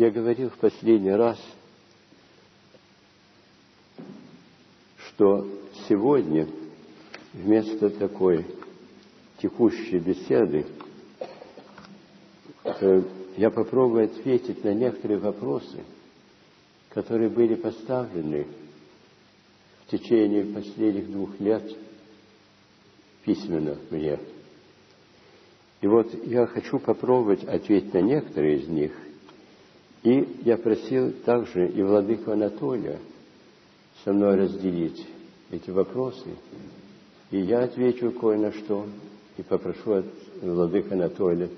Я говорил в последний раз, что сегодня вместо такой текущей беседы э, я попробую ответить на некоторые вопросы, которые были поставлены в течение последних двух лет письменно мне. И вот я хочу попробовать ответить на некоторые из них. И я просил также и владыку Анатолия со мной разделить эти вопросы. И я отвечу кое на что, и попрошу от владыка Анатолия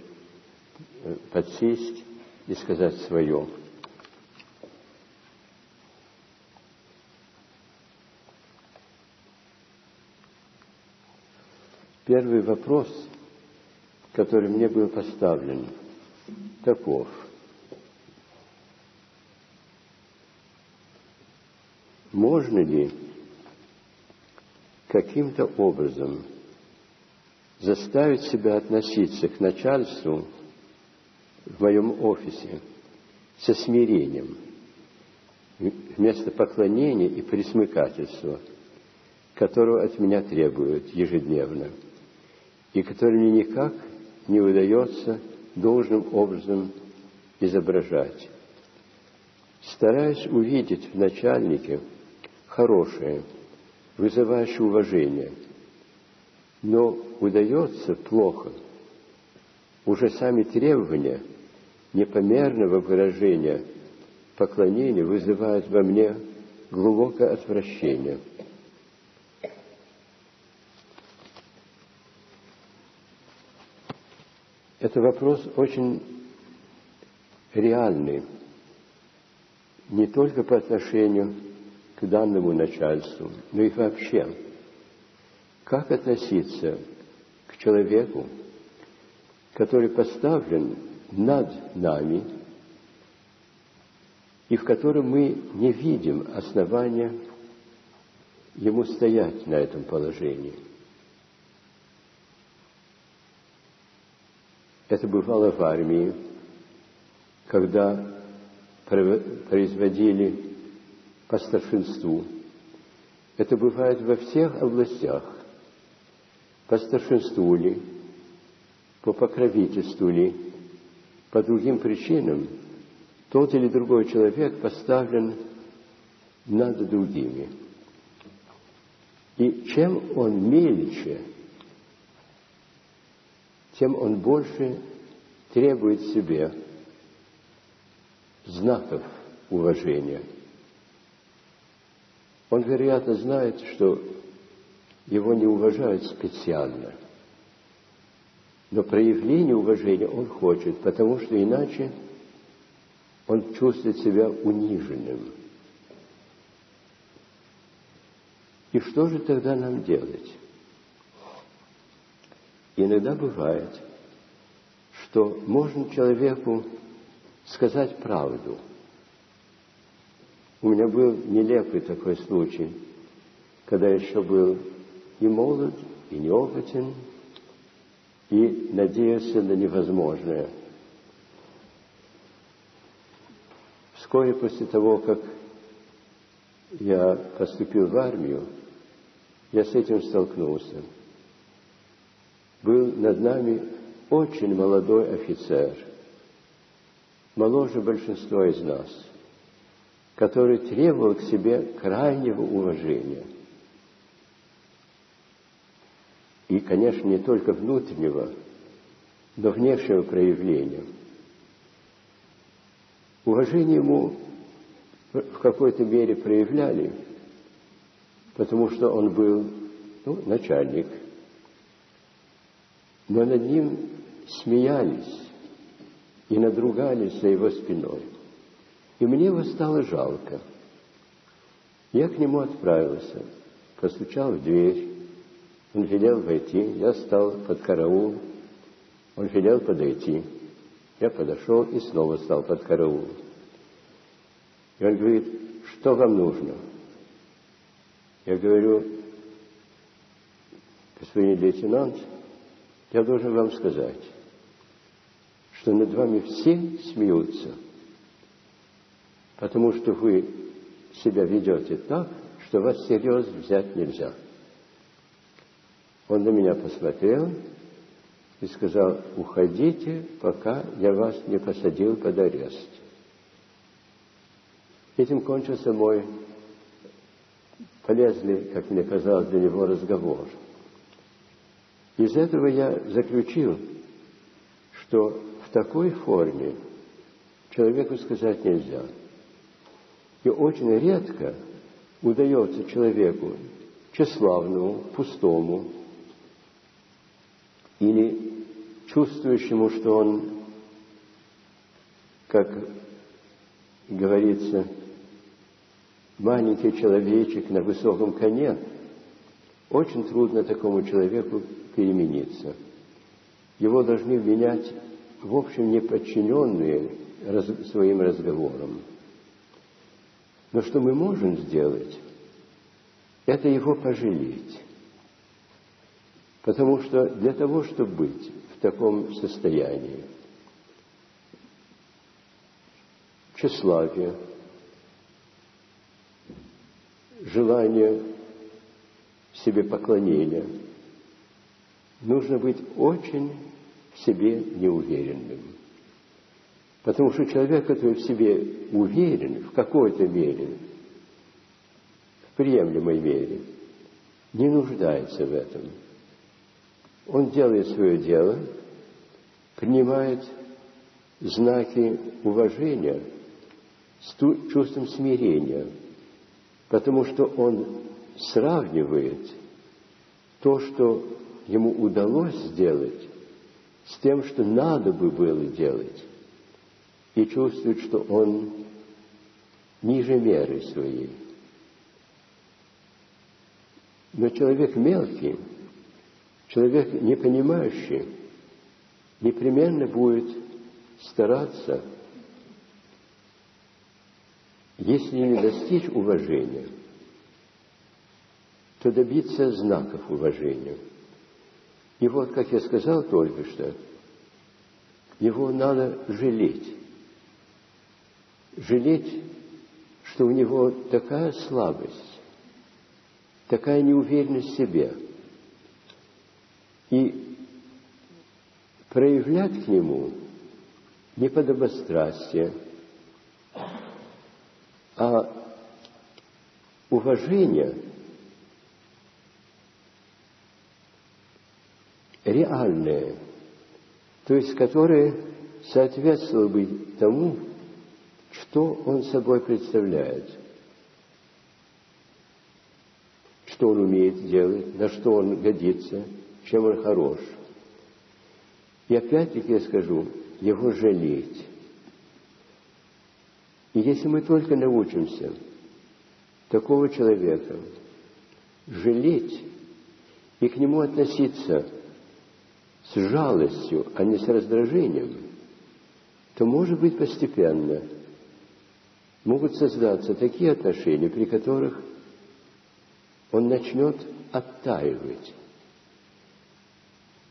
э, подсесть и сказать свое. Первый вопрос, который мне был поставлен, таков. Можно ли каким-то образом заставить себя относиться к начальству в моем офисе со смирением, вместо поклонения и присмыкательства, которого от меня требуют ежедневно – и который мне никак не удается должным образом изображать. Стараюсь увидеть в начальнике хорошее, вызывающее уважение, но удается плохо. Уже сами требования непомерного выражения поклонения вызывают во мне глубокое отвращение – Это вопрос очень реальный, не только по отношению данному начальству, но и вообще. Как относиться к человеку, который поставлен над нами и в котором мы не видим основания ему стоять на этом положении – Это бывало в армии, когда производили по старшинству. Это бывает во всех областях. По старшинству ли, по покровительству ли, по другим причинам тот или другой человек поставлен над другими. И чем он мельче – тем он больше требует себе знаков уважения. Он, вероятно, знает, что его не уважают специально. Но проявление уважения он хочет, потому что иначе он чувствует себя униженным. И что же тогда нам делать? Иногда бывает, что можно человеку сказать правду. У меня был нелепый такой случай, когда еще был и молод, и неопытен, и надеялся на невозможное. Вскоре после того, как я поступил в армию, я с этим столкнулся – был над нами очень молодой офицер, моложе большинства из нас, который требовал к себе крайнего уважения. И, конечно, не только внутреннего, но внешнего проявления. Уважение ему в какой-то мере проявляли, потому что он был ну, начальник – но над ним смеялись и надругались за его спиной. И мне его стало жалко. Я к нему отправился, постучал в дверь, он велел войти, я стал под караул, он велел подойти. Я подошел и снова стал под караул. И он говорит, что вам нужно? Я говорю, господин лейтенант, я должен вам сказать, что над вами все смеются, потому что вы себя ведете так, что вас всерьез взять нельзя. Он на меня посмотрел и сказал, уходите, пока я вас не посадил под арест. Этим кончился мой полезный, как мне казалось, для него разговор. Из этого я заключил, что в такой форме человеку сказать нельзя. И очень редко удается человеку тщеславному, пустому или чувствующему, что он, как говорится, маленький человечек на высоком коне, очень трудно такому человеку перемениться. Его должны менять, в общем, неподчиненные раз, своим разговорам. Но что мы можем сделать, это его пожалеть. Потому что для того, чтобы быть в таком состоянии, тщеславие, желание себе поклонения, нужно быть очень в себе неуверенным. Потому что человек, который в себе уверен в какой-то мере, в приемлемой мере, не нуждается в этом. Он делает свое дело, принимает знаки уважения с чувством смирения, потому что он сравнивает то, что ему удалось сделать, с тем, что надо бы было делать, и чувствует, что он ниже меры своей. Но человек мелкий, человек не понимающий, непременно будет стараться, если не достичь уважения, то добиться знаков уважения – и вот, как я сказал только что, его надо жалеть. Жалеть, что у него такая слабость, такая неуверенность в себе. И проявлять к нему не подобострастие, а уважение – реальные, то есть которые соответствовали бы тому, что он собой представляет, что он умеет делать, на что он годится, чем он хорош. И опять-таки я скажу, его жалеть. И если мы только научимся такого человека жалеть и к нему относиться с жалостью, а не с раздражением, то, может быть, постепенно могут создаться такие отношения, при которых он начнет оттаивать.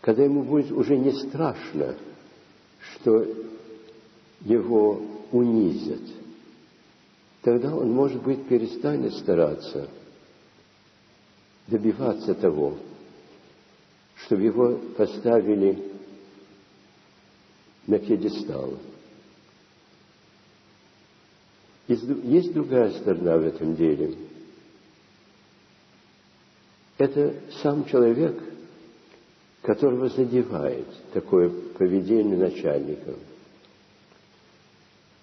Когда ему будет уже не страшно, что его унизят, тогда он, может быть, перестанет стараться добиваться того, чтобы его поставили на пьедестал. Есть другая сторона в этом деле. Это сам человек, которого задевает такое поведение начальника.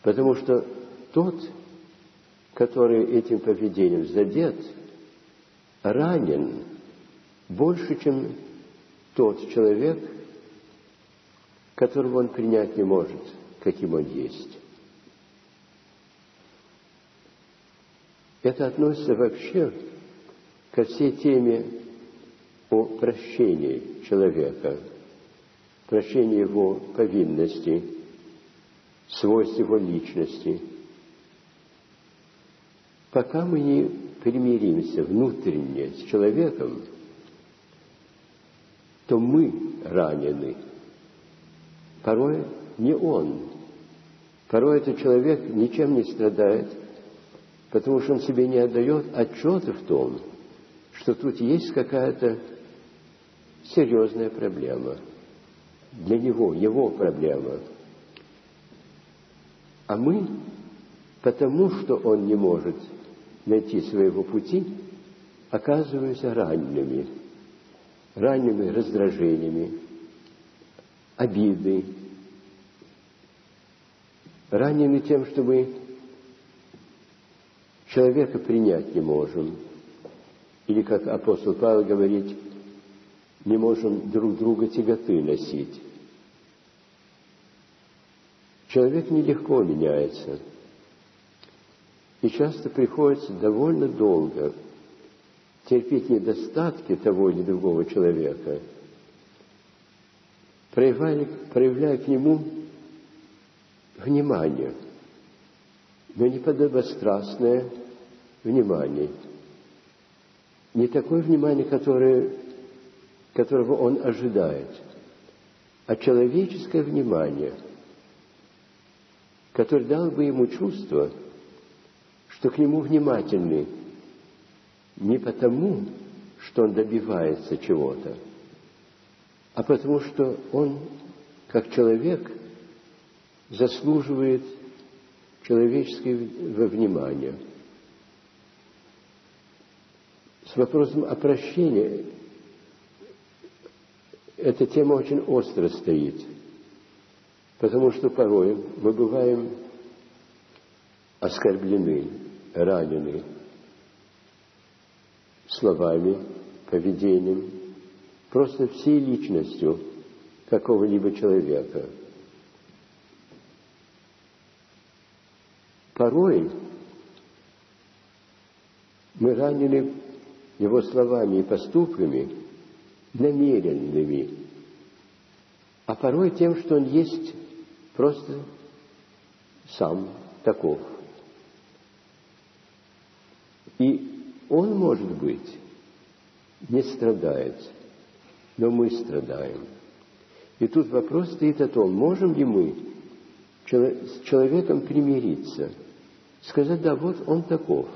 Потому что тот, который этим поведением задет, ранен больше, чем тот человек, которого он принять не может, каким он есть. Это относится вообще ко всей теме о прощении человека, прощении его повинности, свойств его личности. Пока мы не примиримся внутренне с человеком – то мы ранены. Порой не он. Порой этот человек ничем не страдает, потому что он себе не отдает отчета в том, что тут есть какая-то серьезная проблема. Для него, его проблема. А мы, потому что он не может найти своего пути, оказываемся ранеными, ранеными раздражениями, обидой, ранены тем, что мы человека принять не можем. Или, как апостол Павел говорит, не можем друг друга тяготы носить. Человек нелегко меняется. И часто приходится довольно долго терпеть недостатки того или другого человека, проявляя, проявляя к нему внимание, но не подобострастное внимание. Не такое внимание, которое, которого он ожидает, а человеческое внимание, которое дало бы ему чувство, что к нему внимательны не потому, что он добивается чего-то, а потому что он, как человек, заслуживает человеческого внимания. С вопросом о прощении эта тема очень остро стоит, потому что порой мы бываем оскорблены, ранены словами, поведением, просто всей личностью какого-либо человека – Порой мы ранены его словами и поступками намеренными, а порой тем, что он есть просто сам таков. И он, может быть, не страдает, но мы страдаем. И тут вопрос стоит о том, можем ли мы с человеком примириться – сказать, да, вот он таков.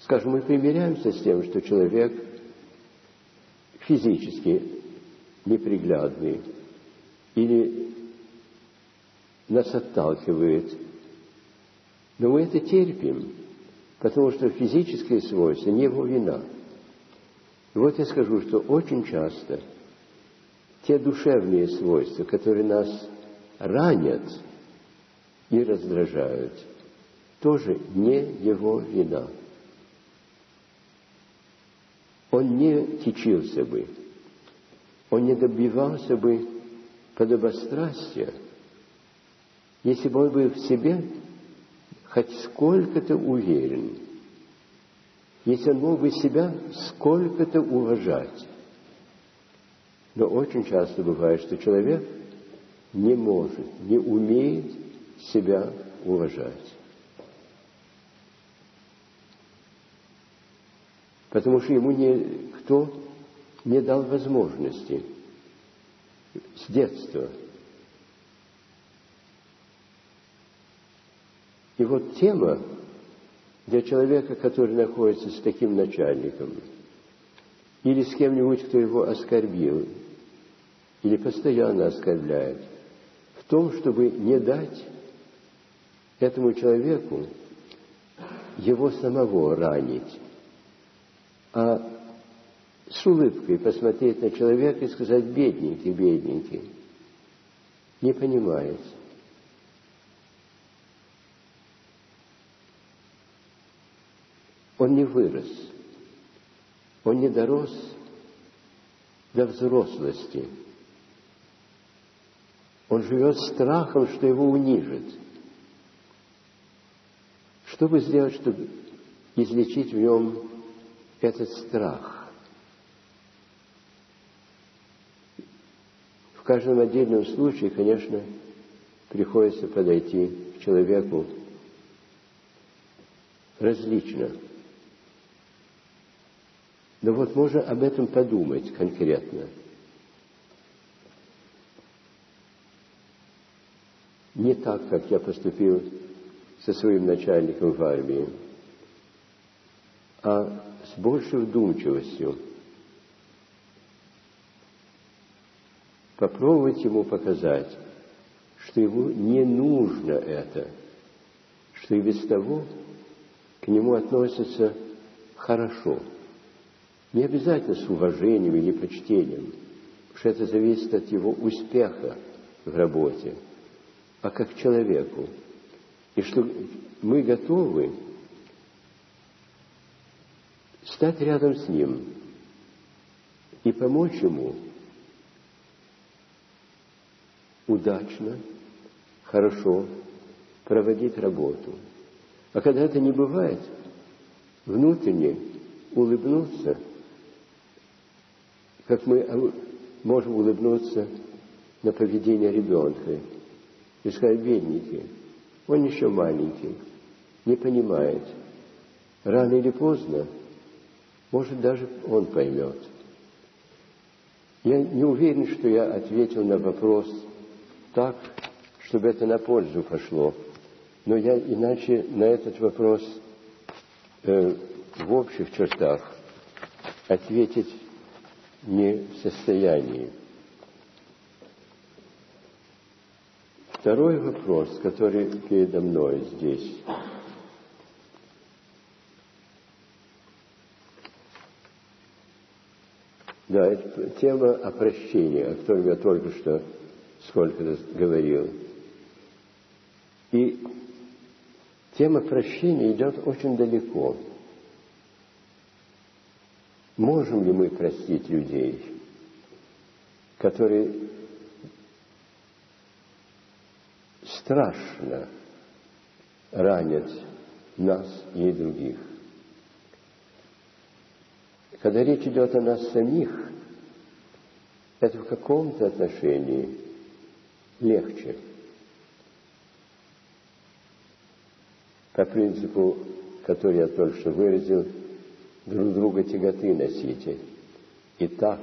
Скажем, мы примиряемся с тем, что человек физически неприглядный или нас отталкивает. Но мы это терпим, потому что физические свойства не его вина. И вот я скажу, что очень часто те душевные свойства, которые нас ранят и раздражают – тоже не его вина. Он не течился бы, он не добивался бы подобострастия, если бы он был в себе хоть сколько-то уверен, если он мог бы себя сколько-то уважать. Но очень часто бывает, что человек не может, не умеет себя уважать. Потому что ему никто не дал возможности с детства. И вот тема для человека, который находится с таким начальником, или с кем-нибудь, кто его оскорбил, или постоянно оскорбляет, в том, чтобы не дать этому человеку его самого ранить а с улыбкой посмотреть на человека и сказать «бедненький, бедненький», не понимает. Он не вырос, он не дорос до взрослости. Он живет страхом, что его унижит. Что бы сделать, чтобы излечить в нем этот страх. В каждом отдельном случае, конечно, приходится подойти к человеку различно. Но вот можно об этом подумать конкретно. не так, как я поступил со своим начальником в армии, а с большей вдумчивостью. Попробовать ему показать, что ему не нужно это, что и без того к нему относятся хорошо. Не обязательно с уважением или почтением, потому что это зависит от его успеха в работе, а как человеку. И что мы готовы стать рядом с ним и помочь ему удачно, хорошо проводить работу. А когда это не бывает, внутренне улыбнуться, как мы можем улыбнуться на поведение ребенка и сказать, бедненький, он еще маленький, не понимает. Рано или поздно, может, даже он поймет. Я не уверен, что я ответил на вопрос так, чтобы это на пользу пошло. Но я иначе на этот вопрос э, в общих чертах ответить не в состоянии. Второй вопрос, который передо мной здесь. Да, это тема о о которой я только что сколько говорил. И тема прощения идет очень далеко. Можем ли мы простить людей, которые страшно ранят нас и других? Когда речь идет о нас самих, это в каком-то отношении легче. По принципу, который я только что выразил, друг друга тяготы носите. И так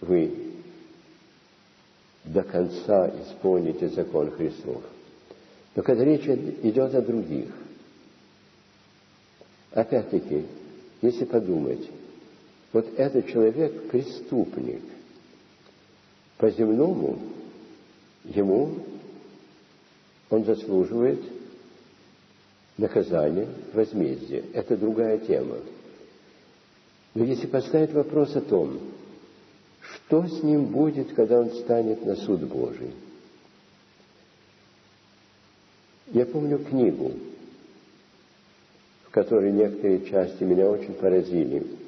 вы до конца исполните закон Христов. Но когда речь идет о других, опять-таки, если подумать, вот этот человек преступник. По земному ему он заслуживает наказания, возмездия. Это другая тема. Но если поставить вопрос о том, что с ним будет, когда он станет на суд Божий? Я помню книгу, в которой некоторые части меня очень поразили.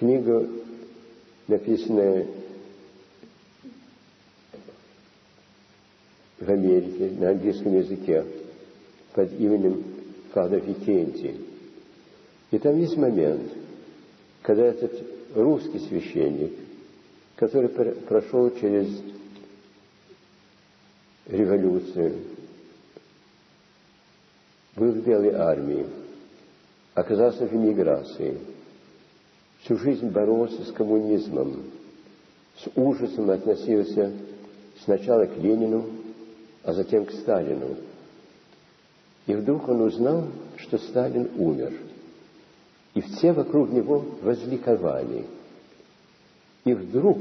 Книга, написанная в Америке на английском языке под именем Фада Викентий. И там есть момент, когда этот русский священник, который прошел через революцию, был в Белой армии, оказался в эмиграции, всю жизнь боролся с коммунизмом, с ужасом относился сначала к Ленину, а затем к Сталину. И вдруг он узнал, что Сталин умер – и все вокруг него возликовали. И вдруг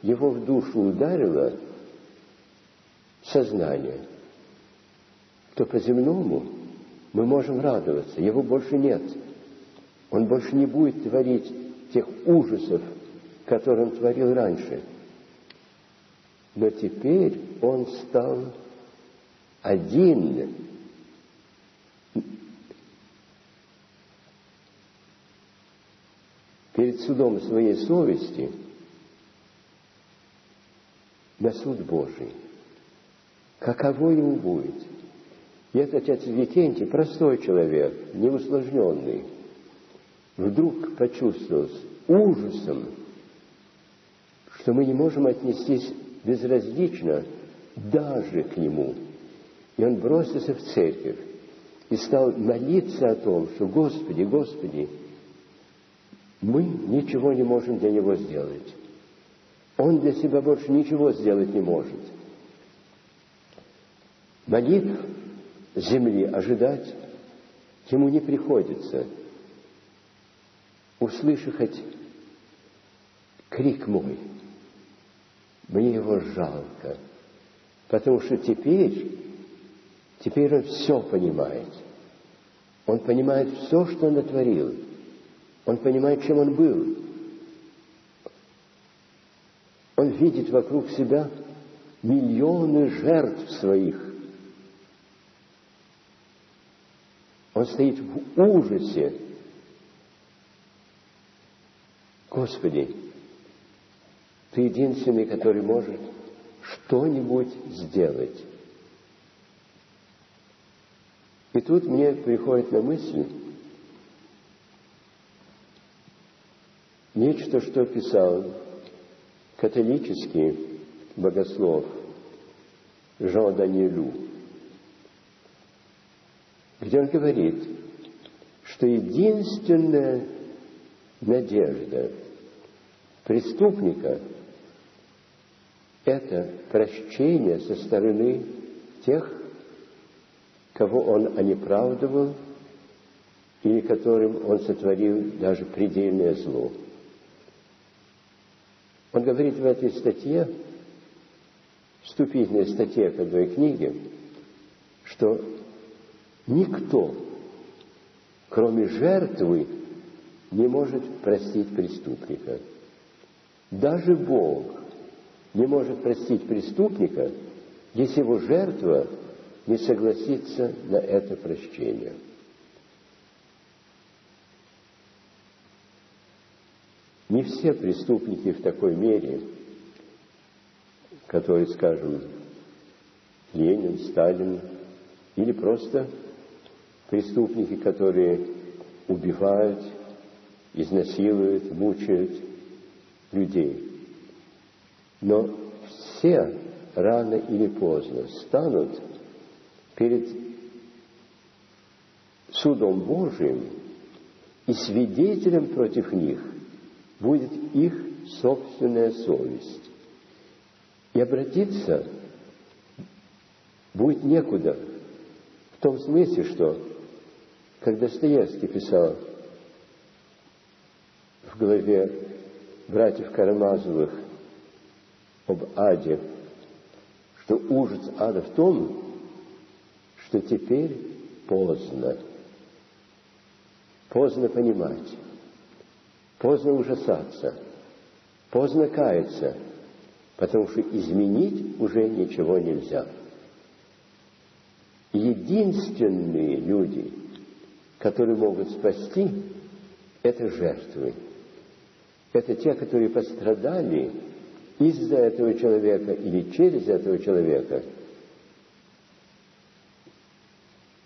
его в душу ударило сознание, что по-земному мы можем радоваться, его больше нет. Он больше не будет творить тех ужасов, которые он творил раньше. Но теперь он стал один перед судом своей совести на суд Божий. Каково ему будет? И этот отец Викентий, простой человек, неусложненный, вдруг почувствовал с ужасом, что мы не можем отнестись безразлично даже к нему. И он бросился в церковь и стал молиться о том, что «Господи, Господи, мы ничего не можем для него сделать. Он для себя больше ничего сделать не может. молитв земли ожидать ему не приходится. Услыши хоть крик мой, мне его жалко, потому что теперь, теперь он все понимает. Он понимает все, что он натворил. Он понимает, чем он был. Он видит вокруг себя миллионы жертв своих. Он стоит в ужасе. Господи, Ты единственный, который может что-нибудь сделать. И тут мне приходит на мысль нечто, что писал католический богослов Жан Даниэлю, где он говорит, что единственная надежда преступника – это прощение со стороны тех, кого он онеправдывал или которым он сотворил даже предельное зло. Он говорит в этой статье, вступительной статье к одной книге, что никто, кроме жертвы, не может простить преступника. Даже Бог не может простить преступника, если его жертва не согласится на это прощение. Не все преступники в такой мере, которые, скажем, Ленин, Сталин, или просто преступники, которые убивают, изнасилуют, мучают людей. Но все рано или поздно станут перед судом Божиим, и свидетелем против них будет их собственная совесть. И обратиться будет некуда, в том смысле, что когда Достоевский писал в главе братьев Карамазовых об аде, что ужас ада в том, что теперь поздно. Поздно понимать, поздно ужасаться, поздно каяться, потому что изменить уже ничего нельзя. Единственные люди, которые могут спасти, это жертвы. Это те, которые пострадали из-за этого человека или через этого человека –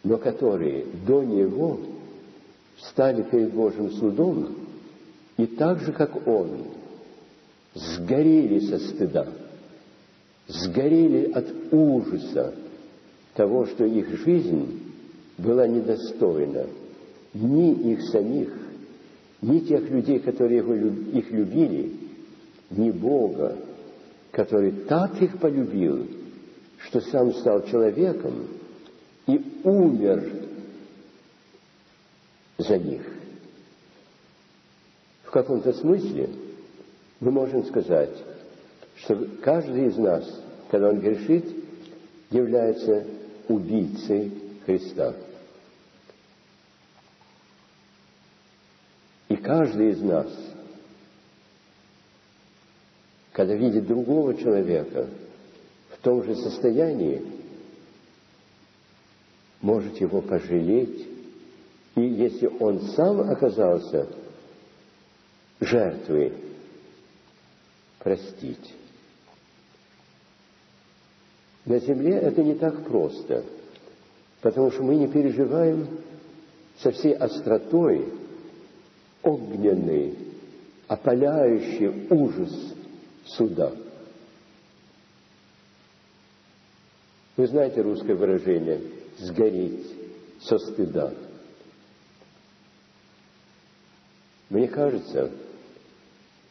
но которые до него встали перед Божьим судом и так же, как он, сгорели со стыда, сгорели от ужаса того, что их жизнь была недостойна ни их самих, ни тех людей, которые его, их любили, ни Бога, который так их полюбил, что сам стал человеком и умер за них. В каком-то смысле мы можем сказать, что каждый из нас, когда он грешит, является убийцей Христа. Каждый из нас, когда видит другого человека в том же состоянии, может его пожалеть, и если он сам оказался жертвой, простить. На земле это не так просто, потому что мы не переживаем со всей остротой огненный, опаляющий ужас суда. Вы знаете русское выражение сгореть со стыда. Мне кажется,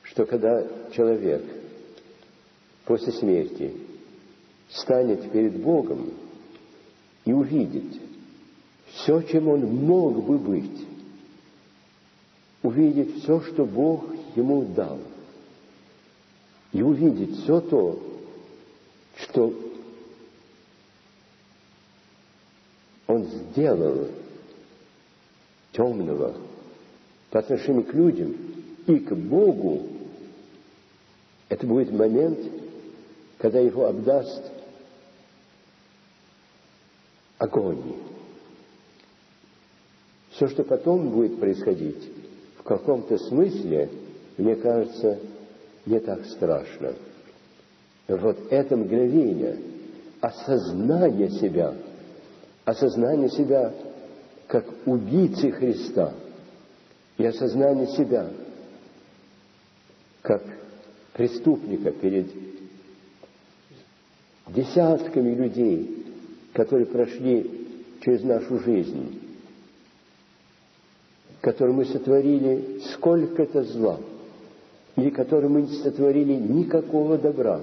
что когда человек после смерти станет перед Богом, и увидеть все, чем он мог бы быть, увидеть все, что Бог ему дал, и увидеть все то, что он сделал темного по отношению к людям и к Богу, это будет момент, когда его обдаст огонь. Все, что потом будет происходить, каком-то смысле, мне кажется, не так страшно. Вот это мгновение осознание себя, осознание себя как убийцы Христа и осознание себя как преступника перед десятками людей, которые прошли через нашу жизнь, которым мы сотворили сколько-то зла, или которым мы не сотворили никакого добра,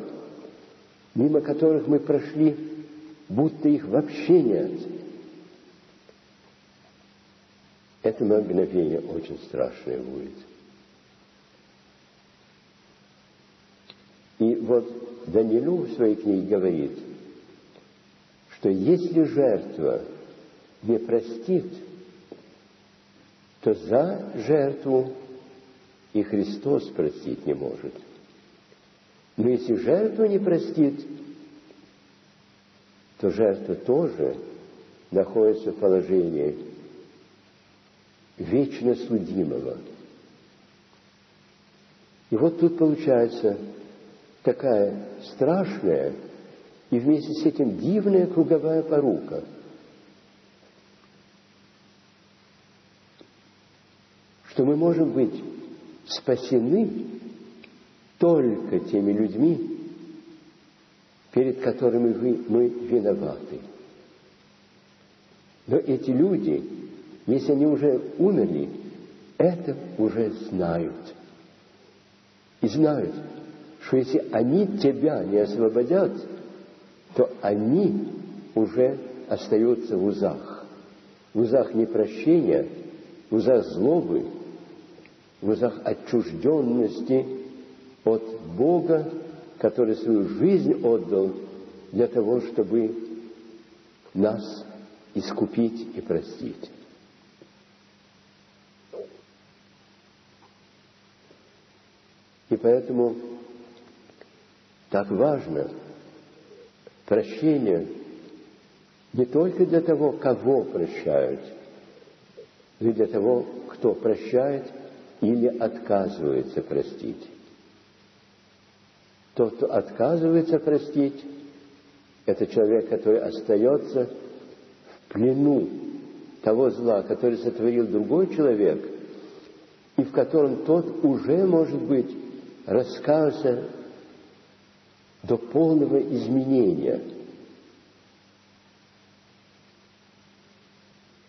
мимо которых мы прошли, будто их вообще нет. Это мгновение очень страшное будет. И вот Данилу в своей книге говорит, что если жертва не простит, то за жертву и Христос простить не может. Но если жертву не простит, то жертва тоже находится в положении вечно судимого. И вот тут получается такая страшная и вместе с этим дивная круговая порука. Что мы можем быть спасены только теми людьми, перед которыми вы, мы виноваты. Но эти люди, если они уже умерли, это уже знают. И знают, что если они тебя не освободят, то они уже остаются в узах. В узах непрощения, в узах злобы, в узах отчужденности от Бога, который свою жизнь отдал для того, чтобы нас искупить и простить. И поэтому так важно прощение не только для того, кого прощают, но и для того, кто прощает или отказывается простить. Тот, кто отказывается простить, это человек, который остается в плену того зла, который сотворил другой человек, и в котором тот уже, может быть, раскаялся до полного изменения.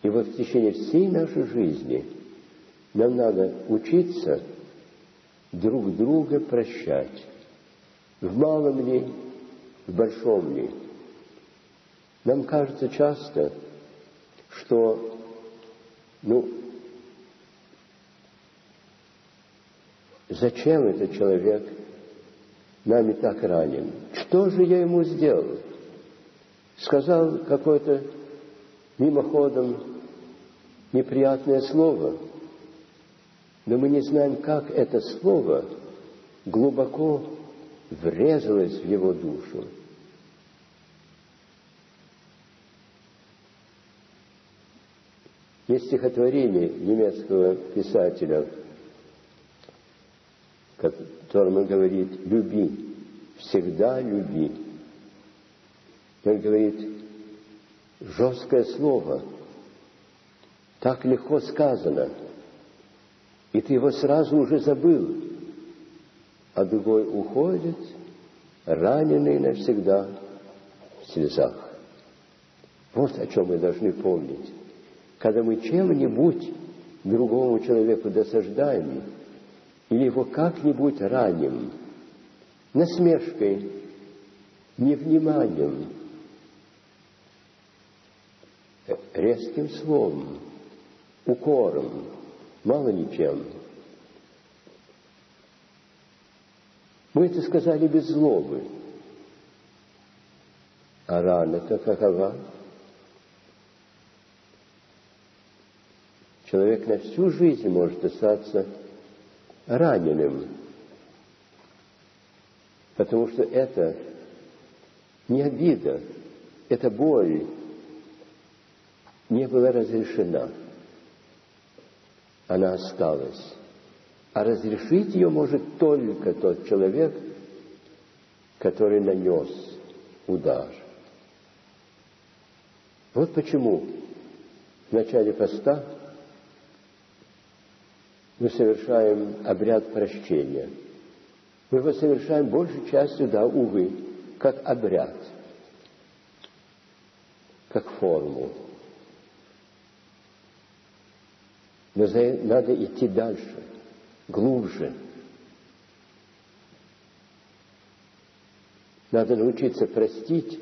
И вот в течение всей нашей жизни нам надо учиться друг друга прощать. В малом ли, в большом ли. Нам кажется часто, что, ну, зачем этот человек нами так ранен. Что же я ему сделал? Сказал какое-то мимоходом неприятное слово, но мы не знаем, как это слово глубоко врезалось в его душу. Есть стихотворение немецкого писателя котором он говорит «люби, всегда люби». он говорит жесткое слово, так легко сказано, и ты его сразу уже забыл, а другой уходит, раненый навсегда в слезах. Вот о чем мы должны помнить. Когда мы чем-нибудь другому человеку досаждаем, или его как-нибудь раним, насмешкой, невниманием, резким словом, укором, мало ничем. Мы это сказали без злобы. А рана-то какова? Человек на всю жизнь может остаться раненым, потому что это не обида, это боль не была разрешена. Она осталась. А разрешить ее может только тот человек, который нанес удар. Вот почему в начале поста мы совершаем обряд прощения. Мы его совершаем большей частью, да, увы, как обряд, как форму. Но надо идти дальше, глубже. Надо научиться простить,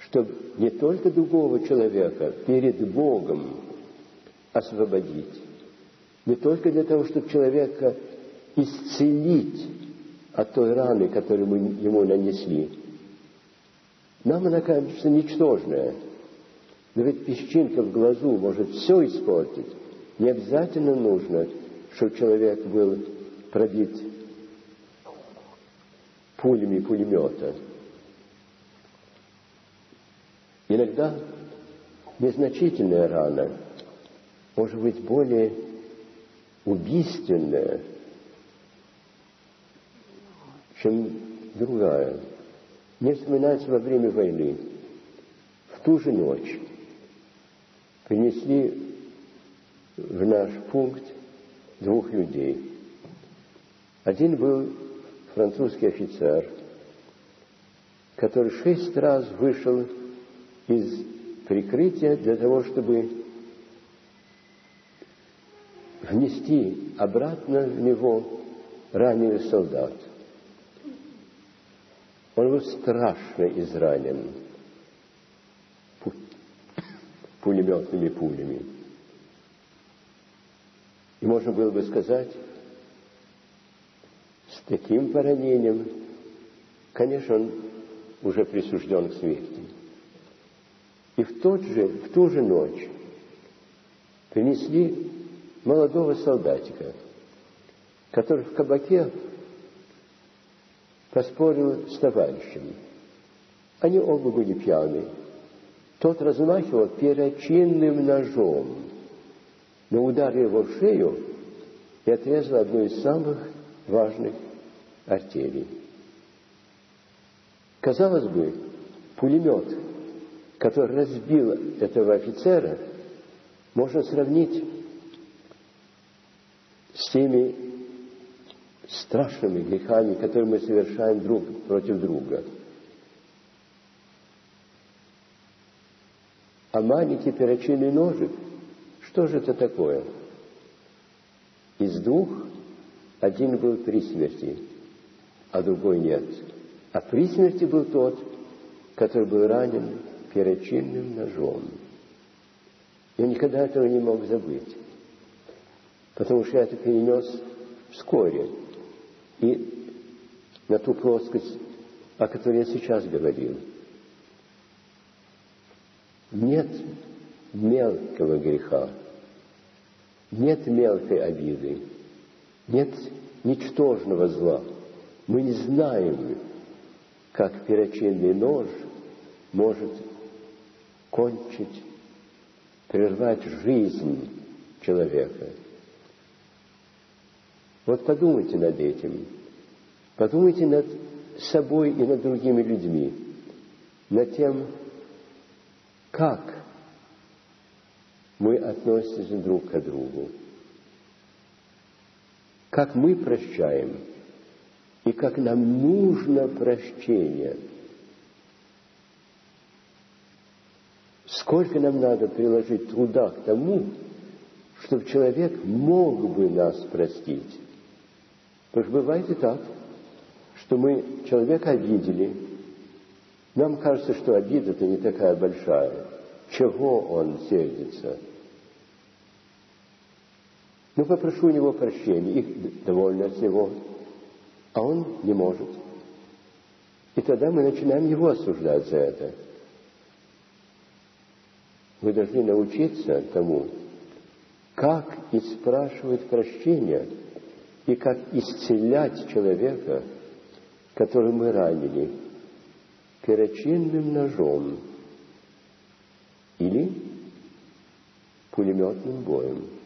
чтобы не только другого человека перед Богом освободить, не только для того, чтобы человека исцелить от той раны, которую мы ему нанесли. Нам она кажется ничтожная, но ведь песчинка в глазу может все испортить. Не обязательно нужно, чтобы человек был пробит пулями пулемета. Иногда незначительная рана может быть более убийственная, чем другая. Мне вспоминается во время войны. В ту же ночь принесли в наш пункт двух людей. Один был французский офицер, который шесть раз вышел из прикрытия для того, чтобы внести обратно в него раненый солдат. Он был страшно изранен пулеметными пулями. И можно было бы сказать, с таким поранением, конечно, он уже присужден к смерти. И в, тот же, в ту же ночь принесли молодого солдатика, который в кабаке поспорил с товарищем. Они оба были пьяны. Тот размахивал перочинным ножом, но ударил его в шею и отрезал одну из самых важных артерий. Казалось бы, пулемет, который разбил этого офицера, можно сравнить с теми страшными грехами, которые мы совершаем друг против друга. А маленький перочинный ножик, что же это такое? Из двух один был при смерти, а другой нет. А при смерти был тот, который был ранен перочинным ножом. Я никогда этого не мог забыть, потому что я это перенес вскоре. И на ту плоскость, о которой я сейчас говорил. Нет мелкого греха, нет мелкой обиды, нет ничтожного зла. Мы не знаем, как перочинный нож может кончить, прервать жизнь человека – вот подумайте над этим. Подумайте над собой и над другими людьми. Над тем, как мы относимся друг к другу. Как мы прощаем. И как нам нужно прощение. Сколько нам надо приложить труда к тому, чтобы человек мог бы нас простить. Потому что бывает и так, что мы человека обидели, нам кажется, что обида-то не такая большая. чего он сердится. Ну, попрошу у него прощения, их довольны от него, а он не может. И тогда мы начинаем его осуждать за это. Вы должны научиться тому, как и спрашивать прощения, и как исцелять человека, который мы ранили перочинным ножом или пулеметным боем.